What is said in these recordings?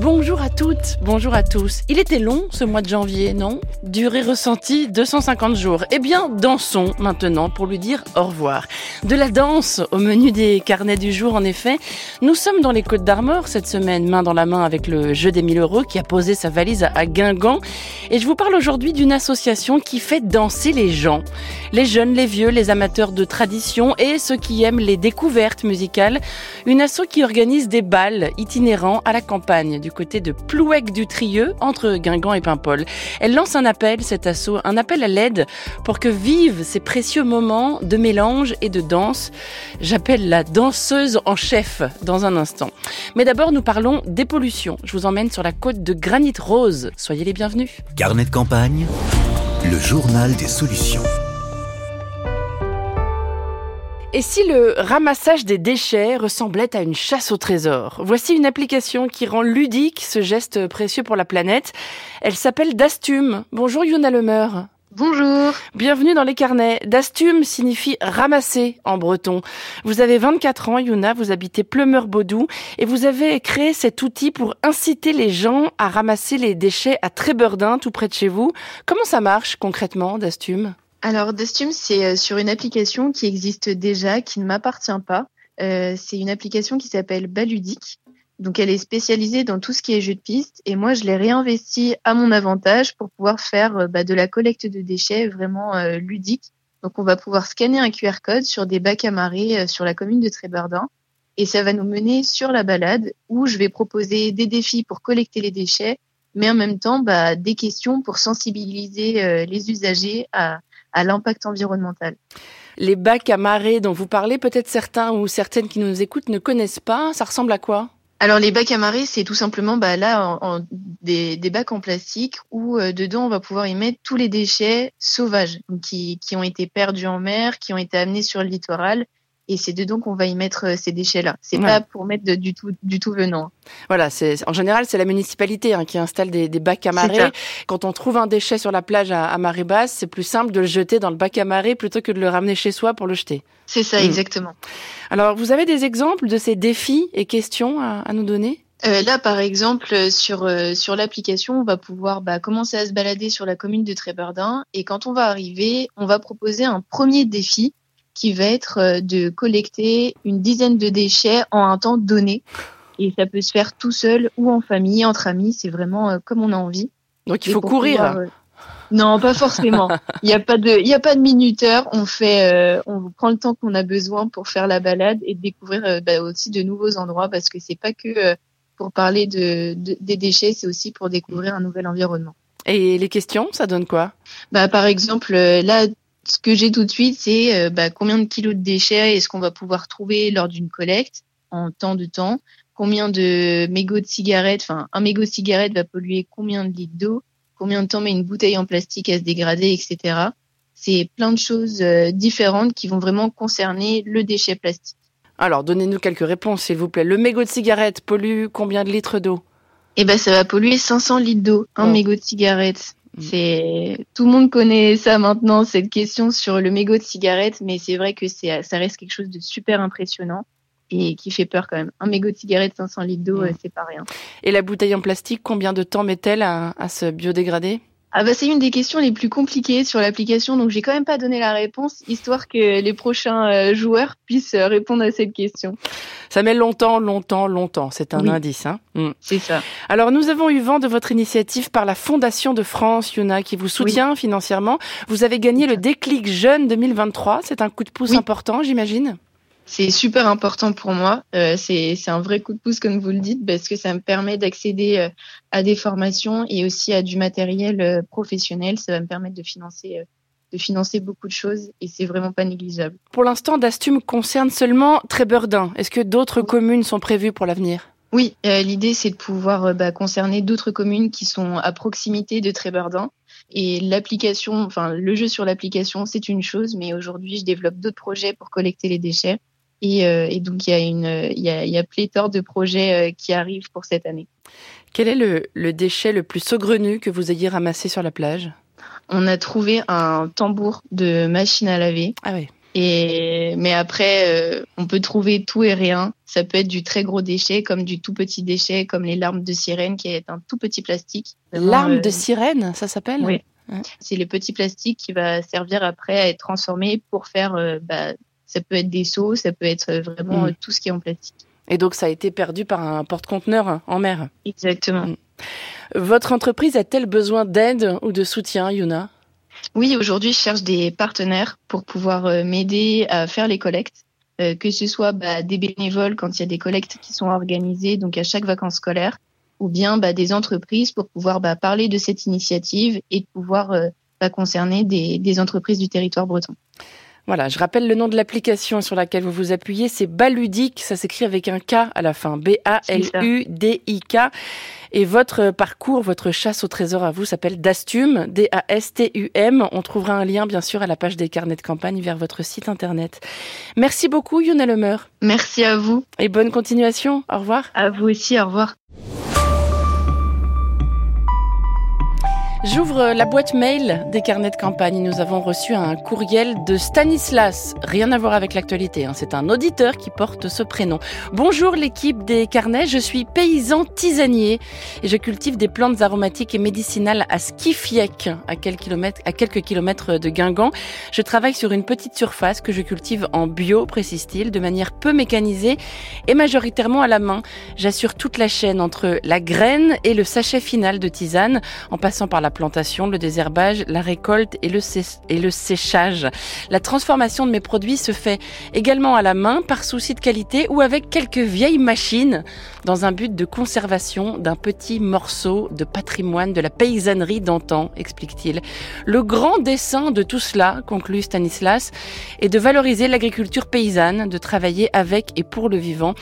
Bonjour à toutes, bonjour à tous. Il était long ce mois de janvier, non? Durée ressentie 250 jours. Eh bien, dansons maintenant pour lui dire au revoir. De la danse au menu des carnets du jour, en effet. Nous sommes dans les Côtes d'Armor cette semaine, main dans la main avec le jeu des 1000 euros qui a posé sa valise à Guingamp. Et je vous parle aujourd'hui d'une association qui fait danser les gens. Les jeunes, les vieux, les amateurs de tradition et ceux qui aiment les découvertes musicales. Une asso qui organise des balles itinérants à la campagne du côté de Plouec du Trieux entre Guingamp et Paimpol. Elle lance un appel, cet assaut, un appel à l'aide pour que vivent ces précieux moments de mélange et de danse. J'appelle la danseuse en chef dans un instant. Mais d'abord, nous parlons des pollutions. Je vous emmène sur la côte de Granit Rose. Soyez les bienvenus. Carnet de campagne, le journal des solutions. Et si le ramassage des déchets ressemblait à une chasse au trésor? Voici une application qui rend ludique ce geste précieux pour la planète. Elle s'appelle Dastume. Bonjour Yuna Lemeur. Bonjour. Bienvenue dans les carnets. Dastume signifie ramasser en breton. Vous avez 24 ans, Yuna, vous habitez Pleumeur-Baudou et vous avez créé cet outil pour inciter les gens à ramasser les déchets à Trébordin, tout près de chez vous. Comment ça marche concrètement, Dastume? Alors, Dastume, c'est euh, sur une application qui existe déjà, qui ne m'appartient pas. Euh, c'est une application qui s'appelle Baludique. Donc, elle est spécialisée dans tout ce qui est jeu de piste. Et moi, je l'ai réinvesti à mon avantage pour pouvoir faire euh, bah, de la collecte de déchets vraiment euh, ludique. Donc, on va pouvoir scanner un QR code sur des bacs à marée euh, sur la commune de Trébordin. Et ça va nous mener sur la balade où je vais proposer des défis pour collecter les déchets, mais en même temps, bah, des questions pour sensibiliser les usagers à, à l'impact environnemental. Les bacs à marée dont vous parlez, peut-être certains ou certaines qui nous écoutent ne connaissent pas. Ça ressemble à quoi? Alors les bacs à marée, c'est tout simplement bah, là en, en- des, des bacs en plastique où euh, dedans on va pouvoir y mettre tous les déchets sauvages qui, qui ont été perdus en mer, qui ont été amenés sur le littoral. Et c'est dedans qu'on va y mettre euh, ces déchets-là. C'est Ouais. pas pour mettre de- du tout du tout venant. Voilà, c'est en général c'est la municipalité hein, qui installe des, des bacs à marée. Quand on trouve un déchet sur la plage à, à marée basse, c'est plus simple de le jeter dans le bac à marée plutôt que de le ramener chez soi pour le jeter. C'est ça Mm. exactement. Alors, vous avez des exemples de ces défis et questions à, à nous donner? Euh, là, par exemple, euh, sur euh, sur l'application, on va pouvoir bah, commencer à se balader sur la commune de Trébordin et quand on va arriver, on va proposer un premier défi qui va être euh, de collecter une dizaine de déchets en un temps donné. Et ça peut se faire tout seul ou en famille, entre amis, c'est vraiment euh, comme on a envie. Donc, il faut courir. pouvoir, euh, Non, pas forcément. Il n'y a pas de, il y a pas de minuteur. On fait, euh, on prend le temps qu'on a besoin pour faire la balade et découvrir euh, bah, aussi de nouveaux endroits parce que c'est pas que euh, pour parler de, de- des déchets, c'est aussi pour découvrir un nouvel environnement. Et les questions, ça donne quoi? Bah, par exemple, là, ce que j'ai tout de suite, c'est euh, bah, combien de kilos de déchets est-ce qu'on va pouvoir trouver lors d'une collecte en temps de temps? Combien de mégots de cigarettes Enfin, un mégot de cigarette va polluer combien de litres d'eau? Combien de temps met une bouteille en plastique à se dégrader, etc. C'est plein de choses euh, différentes qui vont vraiment concerner le déchet plastique. Alors, donnez-nous quelques réponses, s'il vous plaît. Le mégot de cigarette pollue combien de litres d'eau? Et ben, ça va polluer 500 litres d'eau, un Oh. mégot de cigarette. Mm. C'est tout le monde connaît ça maintenant cette question sur le mégot de cigarette, mais c'est vrai que c'est ça reste quelque chose de super impressionnant et qui fait peur quand même. Un mégot de cigarette 500 litres d'eau, Mm. euh, c'est pas rien. Et la bouteille en plastique, combien de temps met-elle à, à se biodégrader? Ah bah c'est une des questions les plus compliquées sur l'application, donc j'ai quand même pas donné la réponse histoire que les prochains euh, joueurs puissent euh, répondre à cette question. Ça met longtemps, longtemps, longtemps. C'est un Oui. indice. Hein Mm. C'est ça. Alors, nous avons eu vent de votre initiative par la Fondation de France, Yuna, qui vous soutient financièrement. Vous avez gagné le déclic jeune 2023. C'est un coup de pouce Oui. important, j'imagine? C'est super important pour moi. Euh, c'est c'est un vrai coup de pouce, comme vous le dites, parce que ça me permet d'accéder euh, à des formations et aussi à du matériel euh, professionnel. Ça va me permettre de financer, euh, de financer beaucoup de choses et c'est vraiment pas négligeable. Pour l'instant, Dastum concerne seulement Trébordin. Est-ce que d'autres communes sont prévues pour l'avenir? Oui, euh, l'idée c'est de pouvoir euh, bah, concerner d'autres communes qui sont à proximité de Trébordin. Et l'application, enfin le jeu sur l'application, c'est une chose, mais aujourd'hui je développe d'autres projets pour collecter les déchets. Et, euh, et donc il y a une, il y a, il y a pléthore de projets euh, qui arrivent pour cette année. Quel est le, le déchet le plus saugrenu que vous ayez ramassé sur la plage? On a trouvé un tambour de machine à laver. Ah oui. Et mais après, euh, on peut trouver tout et rien. Ça peut être du très gros déchet, comme du tout petit déchet, comme les larmes de sirène, qui est un tout petit plastique. Larmes euh, de sirène, ça s'appelle? Oui. C'est les petits plastiques qui va servir après à être transformé pour faire. Euh, bah, ça peut être des seaux, ça peut être vraiment mm. tout ce qui est en plastique. Et donc ça a été perdu par un porte-conteneur en mer. Exactement. Mm. Votre entreprise a-t-elle besoin d'aide ou de soutien, Yuna? Oui, aujourd'hui, je cherche des partenaires pour pouvoir euh, m'aider à faire les collectes, euh, que ce soit bah, des bénévoles quand il y a des collectes qui sont organisées, donc à chaque vacances scolaires, ou bien bah, des entreprises pour pouvoir bah, parler de cette initiative et pouvoir euh, concerner des, des entreprises du territoire breton. Voilà, je rappelle le nom de l'application sur laquelle vous vous appuyez, c'est Baludic, ça s'écrit avec un K à la fin, B-A-L-U-D-I-K. Et votre parcours, votre chasse au trésor à vous s'appelle Dastum, D-A-S-T-U-M. On trouvera un lien, bien sûr, à la page des carnets de campagne vers votre site internet. Merci beaucoup, Yuna Lemeur. Merci à vous. Et bonne continuation. Au revoir. À vous aussi, au revoir. J'ouvre la boîte mail des carnets de campagne. Nous avons reçu un courriel de Stanislas. Rien à voir avec l'actualité. Hein. C'est un auditeur qui porte ce prénom. Bonjour l'équipe des carnets. Je suis paysan tisanier et je cultive des plantes aromatiques et médicinales à Skifiec, à quelques kilomètres, à quelques kilomètres de Guingamp. Je travaille sur une petite surface que je cultive en bio, précise-t-il, de manière peu mécanisée et majoritairement à la main. J'assure toute la chaîne entre la graine et le sachet final de tisane, en passant par la plantation, le désherbage, la récolte et le, et le séchage. La transformation de mes produits se fait également à la main par souci de qualité ou avec quelques vieilles machines dans un but de conservation d'un petit morceau de patrimoine de la paysannerie d'antan, explique-t-il. Le grand dessein de tout cela, conclut Stanislas, est de valoriser l'agriculture paysanne, de travailler avec et pour le vivant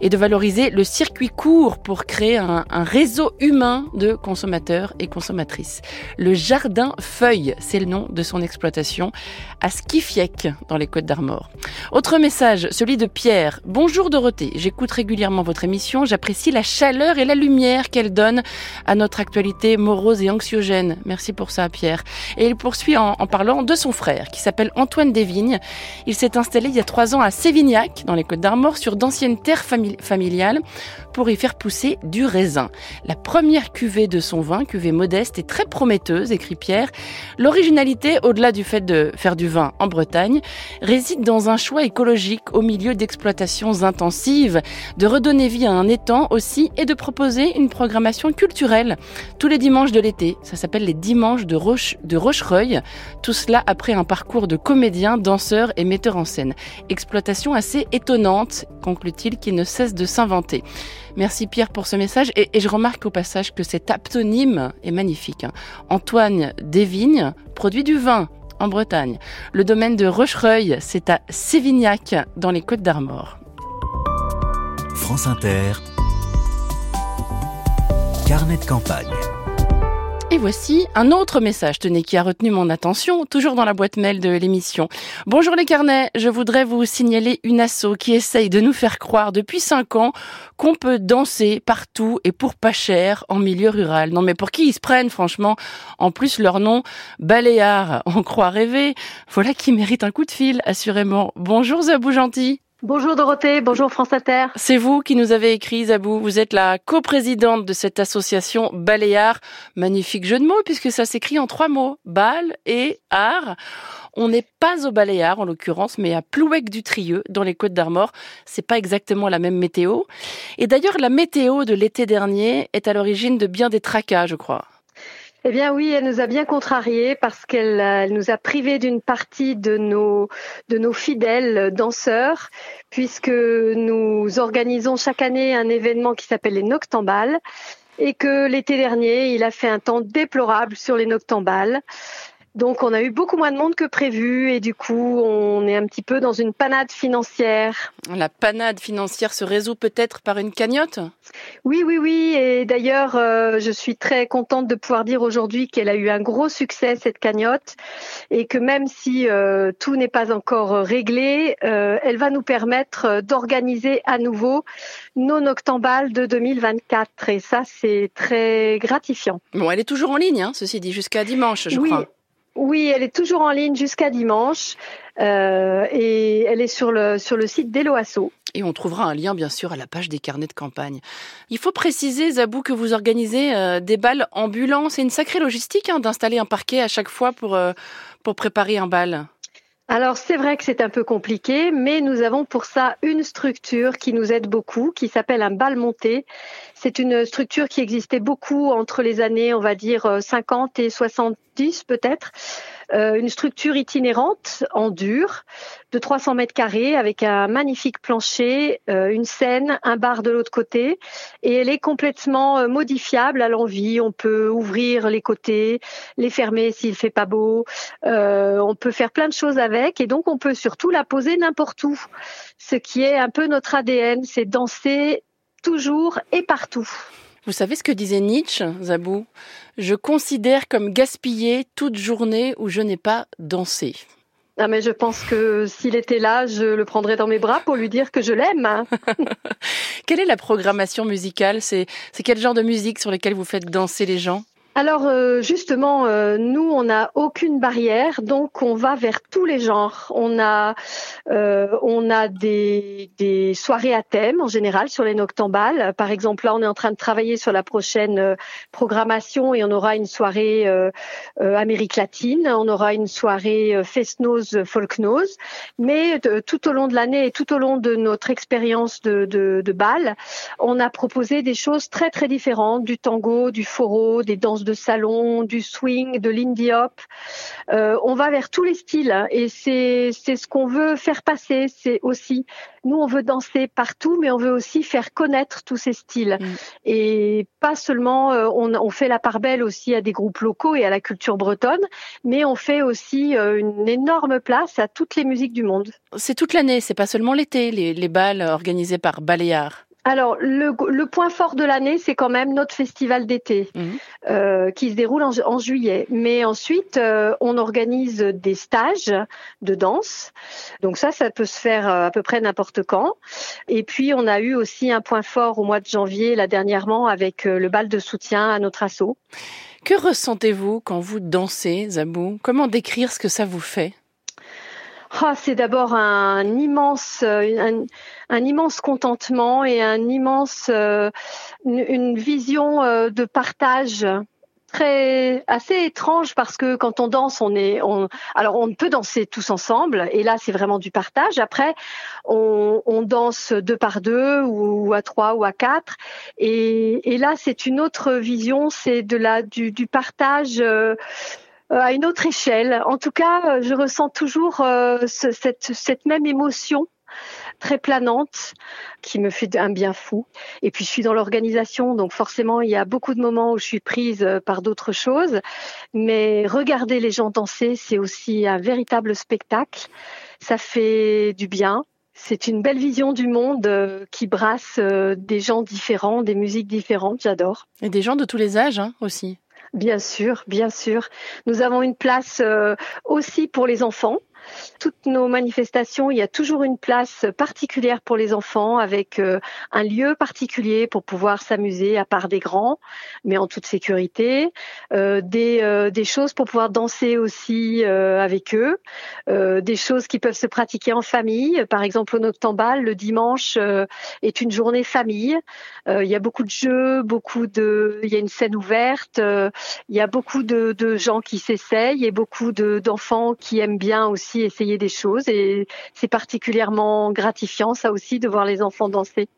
et de valoriser le circuit court pour créer un, un réseau humain de consommateurs et consommatrices. Le jardin Feuille, c'est le nom de son exploitation, à Skifiec, dans les Côtes d'Armor. Autre message, celui de Pierre. Bonjour Dorothée, j'écoute régulièrement votre émission, j'apprécie la chaleur et la lumière qu'elle donne à notre actualité morose et anxiogène. Merci pour ça Pierre. Et il poursuit en, parlant de son frère, qui s'appelle Antoine Desvignes. Il s'est installé il y a trois ans à Sévignac, dans les Côtes d'Armor, sur d'anciennes terres familiales, pour y faire pousser du raisin. La première cuvée de son vin, cuvée modeste, est très prometteuse, écrit Pierre. L'originalité, au-delà du fait de faire du vin en Bretagne, réside dans un choix écologique au milieu d'exploitations intensives, de redonner vie à un étang aussi et de proposer une programmation culturelle tous les dimanches de l'été. Ça s'appelle les dimanches de, Roche, de Rochereuil. Tout cela après un parcours de comédien, danseur et metteur en scène. Exploitation assez étonnante, conclut-il, qui ne cesse de s'inventer. Merci Pierre pour ce message et, je remarque au passage que cet aptonyme est magnifique. Hein. Antoine Desvignes produit du vin en Bretagne. Le domaine de Rochereuil, c'est à Sévignac dans les Côtes d'Armor. France Inter. Carnet de campagne. Et voici un autre message, tenez, qui a retenu mon attention, toujours dans la boîte mail de l'émission. Bonjour les carnets, je voudrais vous signaler une asso qui essaye de nous faire croire depuis cinq ans qu'on peut danser partout et pour pas cher en milieu rural. Non mais pour qui ils se prennent, franchement? En plus, leur nom, Baléard, on croit rêver. Voilà qui mérite un coup de fil, assurément. Bonjour Zabou Gentil. Bonjour Dorothée, bonjour France Inter. C'est vous qui nous avez écrit, Zabou. Vous êtes la coprésidente de cette association Baléard. Magnifique jeu de mots puisque ça s'écrit en trois mots. Bal et art. On n'est pas au Baléard en l'occurrence, mais à Plouec du Trieux, dans les Côtes d'Armor. C'est pas exactement la même météo. Et d'ailleurs, la météo de l'été dernier est à l'origine de bien des tracas, je crois. Eh bien oui, elle nous a bien contrariés parce qu'elle euh, nous a privés d'une partie de nos, de nos fidèles danseurs, puisque nous organisons chaque année un événement qui s'appelle les Noctambales et que l'été dernier, il a fait un temps déplorable sur les Noctambales. Donc on a eu beaucoup moins de monde que prévu et du coup on est un petit peu dans une panade financière. La panade financière se résout peut-être par une cagnotte? Oui, oui, oui. Et d'ailleurs euh, je suis très contente de pouvoir dire aujourd'hui qu'elle a eu un gros succès cette cagnotte et que même si euh, tout n'est pas encore réglé, euh, elle va nous permettre d'organiser à nouveau nos noctambales de 2024 et ça c'est très gratifiant. Bon, elle est toujours en ligne, hein, ceci dit, jusqu'à dimanche, je crois. Oui, elle est toujours en ligne jusqu'à dimanche euh, et elle est sur le, sur le site d'Eloasso. Et on trouvera un lien, bien sûr, à la page des carnets de campagne. Il faut préciser, Zabou, que vous organisez euh, des balles ambulants. C'est une sacrée logistique hein, d'installer un parquet à chaque fois pour, euh, pour préparer un bal. Alors c'est vrai que c'est un peu compliqué, mais nous avons pour ça une structure qui nous aide beaucoup, qui s'appelle un bal monté. C'est une structure qui existait beaucoup entre les années, on va dire, 50 et 70 peut-être. Euh, une structure itinérante en dur de 300 mètres carrés avec un magnifique plancher, euh, une scène, un bar de l'autre côté et elle est complètement euh, modifiable à l'envie. On peut ouvrir les côtés, les fermer s'il fait pas beau. on peut faire plein de choses avec et donc on peut surtout la poser n'importe où. Ce qui est un peu notre ADN, c'est danser toujours et partout. Vous savez ce que disait Nietzsche, Zabou? Je considère comme gaspillé toute journée où je n'ai pas dansé. Ah mais je pense que s'il était là, je le prendrais dans mes bras pour lui dire que je l'aime. Quelle est la programmation musicale? C'est quel genre de musique sur lesquelles vous faites danser les gens? Alors euh, justement, euh, nous, on n'a aucune barrière, donc on va vers tous les genres. On a, euh, on a des, des, soirées à thème en général sur les noctambales. Par exemple, là, on est en train de travailler sur la prochaine programmation et on aura une soirée Amérique latine, on aura une soirée Festnose Folknose. Mais tout au long de l'année et tout au long de notre expérience de, de, de bal, on a proposé des choses très très différentes, du tango, du foro, des danses de salon, du swing, de l'indie hop. Euh, on va vers tous les styles hein, et c'est ce qu'on veut faire passer. C'est aussi nous on veut danser partout, mais on veut aussi faire connaître tous ces styles mm. et pas seulement euh, on, on fait la part belle aussi à des groupes locaux et à la culture bretonne, mais on fait aussi euh, une énorme place à toutes les musiques du monde. C'est toute l'année, c'est pas seulement l'été les, les balles organisées par Baléares. Alors, le, le, point fort de l'année, c'est quand même notre festival d'été mhm. euh, qui se déroule en, en juillet. Mais ensuite, euh, on organise des stages de danse. Donc ça, ça peut se faire euh, à peu près n'importe quand. Et puis, on a eu aussi un point fort au mois de janvier, là dernièrement, avec euh, le bal de soutien à notre assaut. Que ressentez-vous quand vous dansez, Zabou? Comment décrire ce que ça vous fait? Ah, c'est d'abord un immense, un, un, immense contentement et un immense, euh, une, vision euh, de partage très assez étrange parce que quand on danse, on est, on, alors on peut danser tous ensemble et là c'est vraiment du partage. Après, on, on, danse deux par deux ou à trois ou à quatre et, et là c'est une autre vision, c'est de la du, du partage. Euh, euh, à une autre échelle. En tout cas, euh, je ressens toujours euh, cette, cette même émotion très planante qui me fait un bien fou. Et puis je suis dans l'organisation, donc forcément il y a beaucoup de moments où je suis prise par d'autres choses. Mais regarder les gens danser, c'est aussi un véritable spectacle. Ça fait du bien. C'est une belle vision du monde qui brasse des gens différents, des musiques différentes. J'adore. Et des gens de tous les âges hein, aussi. Bien sûr, bien sûr. Nous avons une place euh, aussi pour les enfants toutes nos manifestations, il y a toujours une place particulière pour les enfants avec euh, un lieu particulier pour pouvoir s'amuser à part des grands, mais en toute sécurité, euh, des, euh, des choses pour pouvoir danser aussi avec eux, des choses qui peuvent se pratiquer en famille. Par exemple, au Noctambal, le dimanche est une journée famille. il y a beaucoup de jeux, beaucoup de, il y a une scène ouverte, il y a beaucoup de gens qui s'essayent et beaucoup d'enfants qui aiment bien aussi essayer des choses et c'est particulièrement gratifiant ça aussi de voir les enfants danser.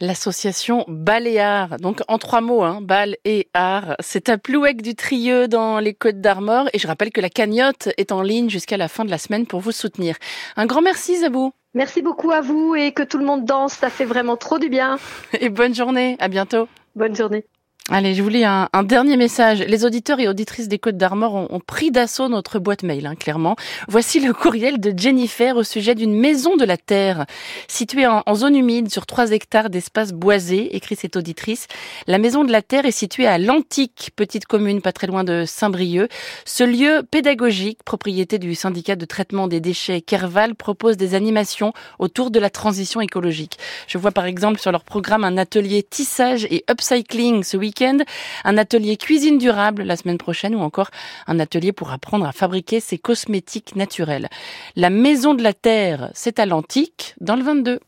L'association Baléares, donc en trois mots, hein, Bal et Art. C'est à Plouec du Trieux dans les Côtes d'Armor et je rappelle que la cagnotte est en ligne jusqu'à la fin de la semaine pour vous soutenir. Un grand merci Zabou. Merci beaucoup à vous et que tout le monde danse, ça fait vraiment trop du bien. Et bonne journée, à bientôt. Bonne journée. Allez, je vous lis un, dernier message. Les auditeurs et auditrices des Côtes d'Armor ont, pris d'assaut notre boîte mail, hein, clairement. Voici le courriel de Jennifer au sujet d'une maison de la terre située en, zone humide sur trois hectares d'espace boisé, écrit cette auditrice. La maison de la terre est située à l'Antique, petite commune pas très loin de Saint-Brieuc. Ce lieu pédagogique, propriété du syndicat de traitement des déchets Kerval, propose des animations autour de la transition écologique. Je vois par exemple sur leur programme un atelier tissage et upcycling ce week un atelier cuisine durable la semaine prochaine ou encore un atelier pour apprendre à fabriquer ses cosmétiques naturels. La Maison de la Terre, c'est à l'Antique, dans le 22.